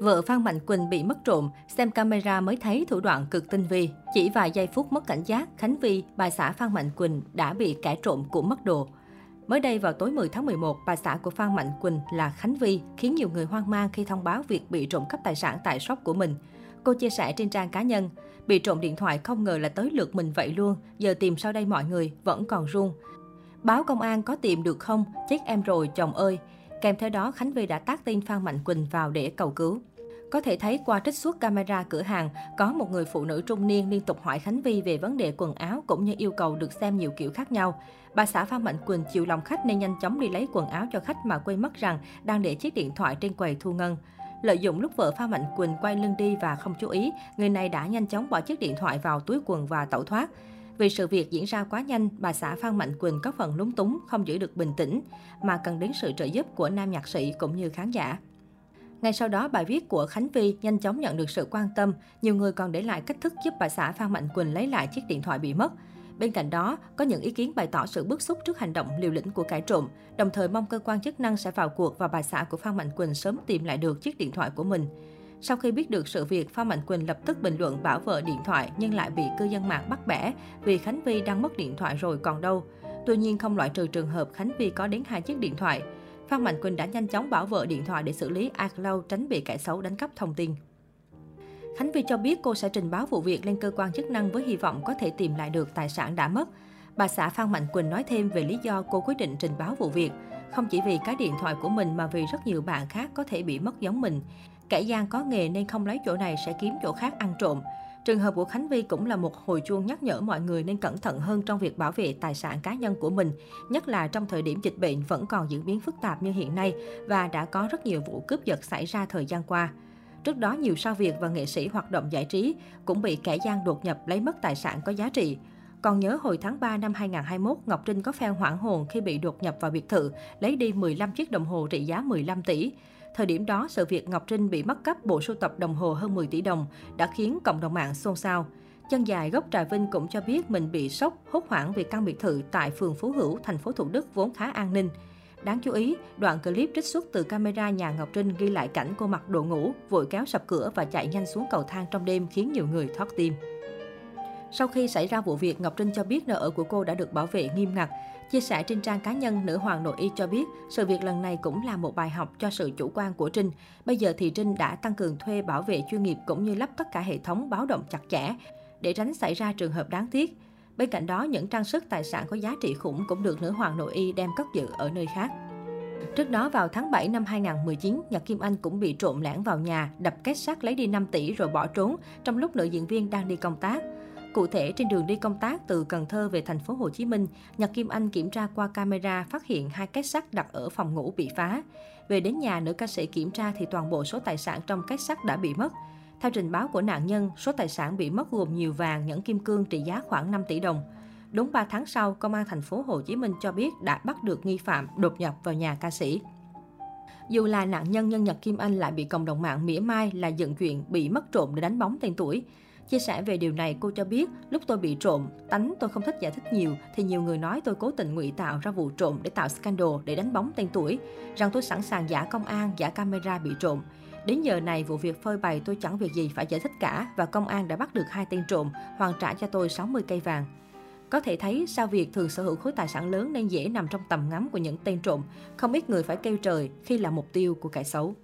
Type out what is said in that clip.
Vợ Phan Mạnh Quỳnh bị mất trộm, xem camera mới thấy thủ đoạn cực tinh vi. Chỉ vài giây phút mất cảnh giác, Khánh Vi, bà xã Phan Mạnh Quỳnh đã bị kẻ trộm cũng mất đồ. Mới đây vào tối 10 tháng 11, bà xã của Phan Mạnh Quỳnh là Khánh Vi khiến nhiều người hoang mang khi thông báo việc bị trộm cắp tài sản tại shop của mình. Cô chia sẻ trên trang cá nhân, bị trộm điện thoại không ngờ là tới lượt mình vậy luôn, giờ tìm sau đây mọi người vẫn còn run. Báo công an có tìm được không? Chết em rồi chồng ơi. Kèm theo đó, Khánh Vi đã tác tin Phan Mạnh Quỳnh vào để cầu cứu. Có thể thấy qua trích xuất camera cửa hàng, có một người phụ nữ trung niên liên tục hỏi Khánh Vi về vấn đề quần áo cũng như yêu cầu được xem nhiều kiểu khác nhau. Bà xã Phan Mạnh Quỳnh chịu lòng khách nên nhanh chóng đi lấy quần áo cho khách mà quên mất rằng đang để chiếc điện thoại trên quầy thu ngân. Lợi dụng lúc vợ Phan Mạnh Quỳnh quay lưng đi và không chú ý, người này đã nhanh chóng bỏ chiếc điện thoại vào túi quần và tẩu thoát. Vì sự việc diễn ra quá nhanh, bà xã Phan Mạnh Quỳnh có phần lúng túng, không giữ được bình tĩnh, mà cần đến sự trợ giúp của nam nhạc sĩ cũng như khán giả. Ngay sau đó, bài viết của Khánh Vi nhanh chóng nhận được sự quan tâm. Nhiều người còn để lại cách thức giúp bà xã Phan Mạnh Quỳnh lấy lại chiếc điện thoại bị mất. Bên cạnh đó, có những ý kiến bày tỏ sự bức xúc trước hành động liều lĩnh của kẻ trộm, đồng thời mong cơ quan chức năng sẽ vào cuộc và bà xã của Phan Mạnh Quỳnh sớm tìm lại được chiếc điện thoại của mình. Sau khi biết được sự việc, Phan Mạnh Quỳnh lập tức bình luận bảo vợ điện thoại nhưng lại bị cư dân mạng bắt bẻ vì Khánh Vi đang mất điện thoại rồi còn đâu. Tuy nhiên không loại trừ trường hợp Khánh Vi có đến hai chiếc điện thoại. Phan Mạnh Quỳnh đã nhanh chóng bảo vợ điện thoại để xử lý iCloud tránh bị kẻ xấu đánh cắp thông tin. Khánh Vi cho biết cô sẽ trình báo vụ việc lên cơ quan chức năng với hy vọng có thể tìm lại được tài sản đã mất. Bà xã Phan Mạnh Quỳnh nói thêm về lý do cô quyết định trình báo vụ việc. Không chỉ vì cái điện thoại của mình mà vì rất nhiều bạn khác có thể bị mất giống mình. Kẻ gian có nghề nên không lấy chỗ này sẽ kiếm chỗ khác ăn trộm. Trường hợp của Khánh Vi cũng là một hồi chuông nhắc nhở mọi người nên cẩn thận hơn trong việc bảo vệ tài sản cá nhân của mình, nhất là trong thời điểm dịch bệnh vẫn còn diễn biến phức tạp như hiện nay và đã có rất nhiều vụ cướp giật xảy ra thời gian qua. Trước đó, nhiều sao Việt và nghệ sĩ hoạt động giải trí cũng bị kẻ gian đột nhập lấy mất tài sản có giá trị. Còn nhớ hồi tháng 3 năm 2021, Ngọc Trinh có phen hoảng hồn khi bị đột nhập vào biệt thự, lấy đi 15 chiếc đồng hồ trị giá 15 tỷ. Thời điểm đó, sự việc Ngọc Trinh bị mất cắp bộ sưu tập đồng hồ hơn 10 tỷ đồng đã khiến cộng đồng mạng xôn xao. Chân dài gốc Trà Vinh cũng cho biết mình bị sốc, hốt hoảng vì căn biệt thự tại phường Phú Hữu, thành phố Thủ Đức vốn khá an ninh. Đáng chú ý, đoạn clip trích xuất từ camera nhà Ngọc Trinh ghi lại cảnh cô mặc đồ ngủ, vội kéo sập cửa và chạy nhanh xuống cầu thang trong đêm khiến nhiều người thoát tim. Sau khi xảy ra vụ việc, Ngọc Trinh cho biết nơi ở của cô đã được bảo vệ nghiêm ngặt. Chia sẻ trên trang cá nhân, nữ hoàng nội y cho biết sự việc lần này cũng là một bài học cho sự chủ quan của Trinh. Bây giờ thì Trinh đã tăng cường thuê bảo vệ chuyên nghiệp cũng như lắp tất cả hệ thống báo động chặt chẽ để tránh xảy ra trường hợp đáng tiếc. Bên cạnh đó, những trang sức tài sản có giá trị khủng cũng được nữ hoàng nội y đem cất giữ ở nơi khác. Trước đó vào tháng 7 năm 2019, Nhật Kim Anh cũng bị trộm lẻn vào nhà, đập kết sắt lấy đi 5 tỷ rồi bỏ trốn trong lúc nữ diễn viên đang đi công tác. Cụ thể, trên đường đi công tác từ Cần Thơ về thành phố Hồ Chí Minh, Nhật Kim Anh kiểm tra qua camera phát hiện hai két sắt đặt ở phòng ngủ bị phá. Về đến nhà, nữ ca sĩ kiểm tra thì toàn bộ số tài sản trong két sắt đã bị mất. Theo trình báo của nạn nhân, số tài sản bị mất gồm nhiều vàng, nhẫn kim cương trị giá khoảng 5 tỷ đồng. Đúng 3 tháng sau, Công an thành phố Hồ Chí Minh cho biết đã bắt được nghi phạm đột nhập vào nhà ca sĩ. Dù là nạn nhân nhân Nhật Kim Anh lại bị cộng đồng mạng mỉa mai là dựng chuyện bị mất trộm để đánh bóng tên tuổi. Chia sẻ về điều này, cô cho biết, lúc tôi bị trộm, tánh tôi không thích giải thích nhiều, thì nhiều người nói tôi cố tình ngụy tạo ra vụ trộm để tạo scandal, để đánh bóng tên tuổi, rằng tôi sẵn sàng giả công an, giả camera bị trộm. Đến giờ này, vụ việc phơi bày tôi chẳng việc gì phải giải thích cả và công an đã bắt được hai tên trộm, hoàn trả cho tôi 60 cây vàng. Có thể thấy, sao việc thường sở hữu khối tài sản lớn nên dễ nằm trong tầm ngắm của những tên trộm. Không ít người phải kêu trời khi là mục tiêu của kẻ xấu.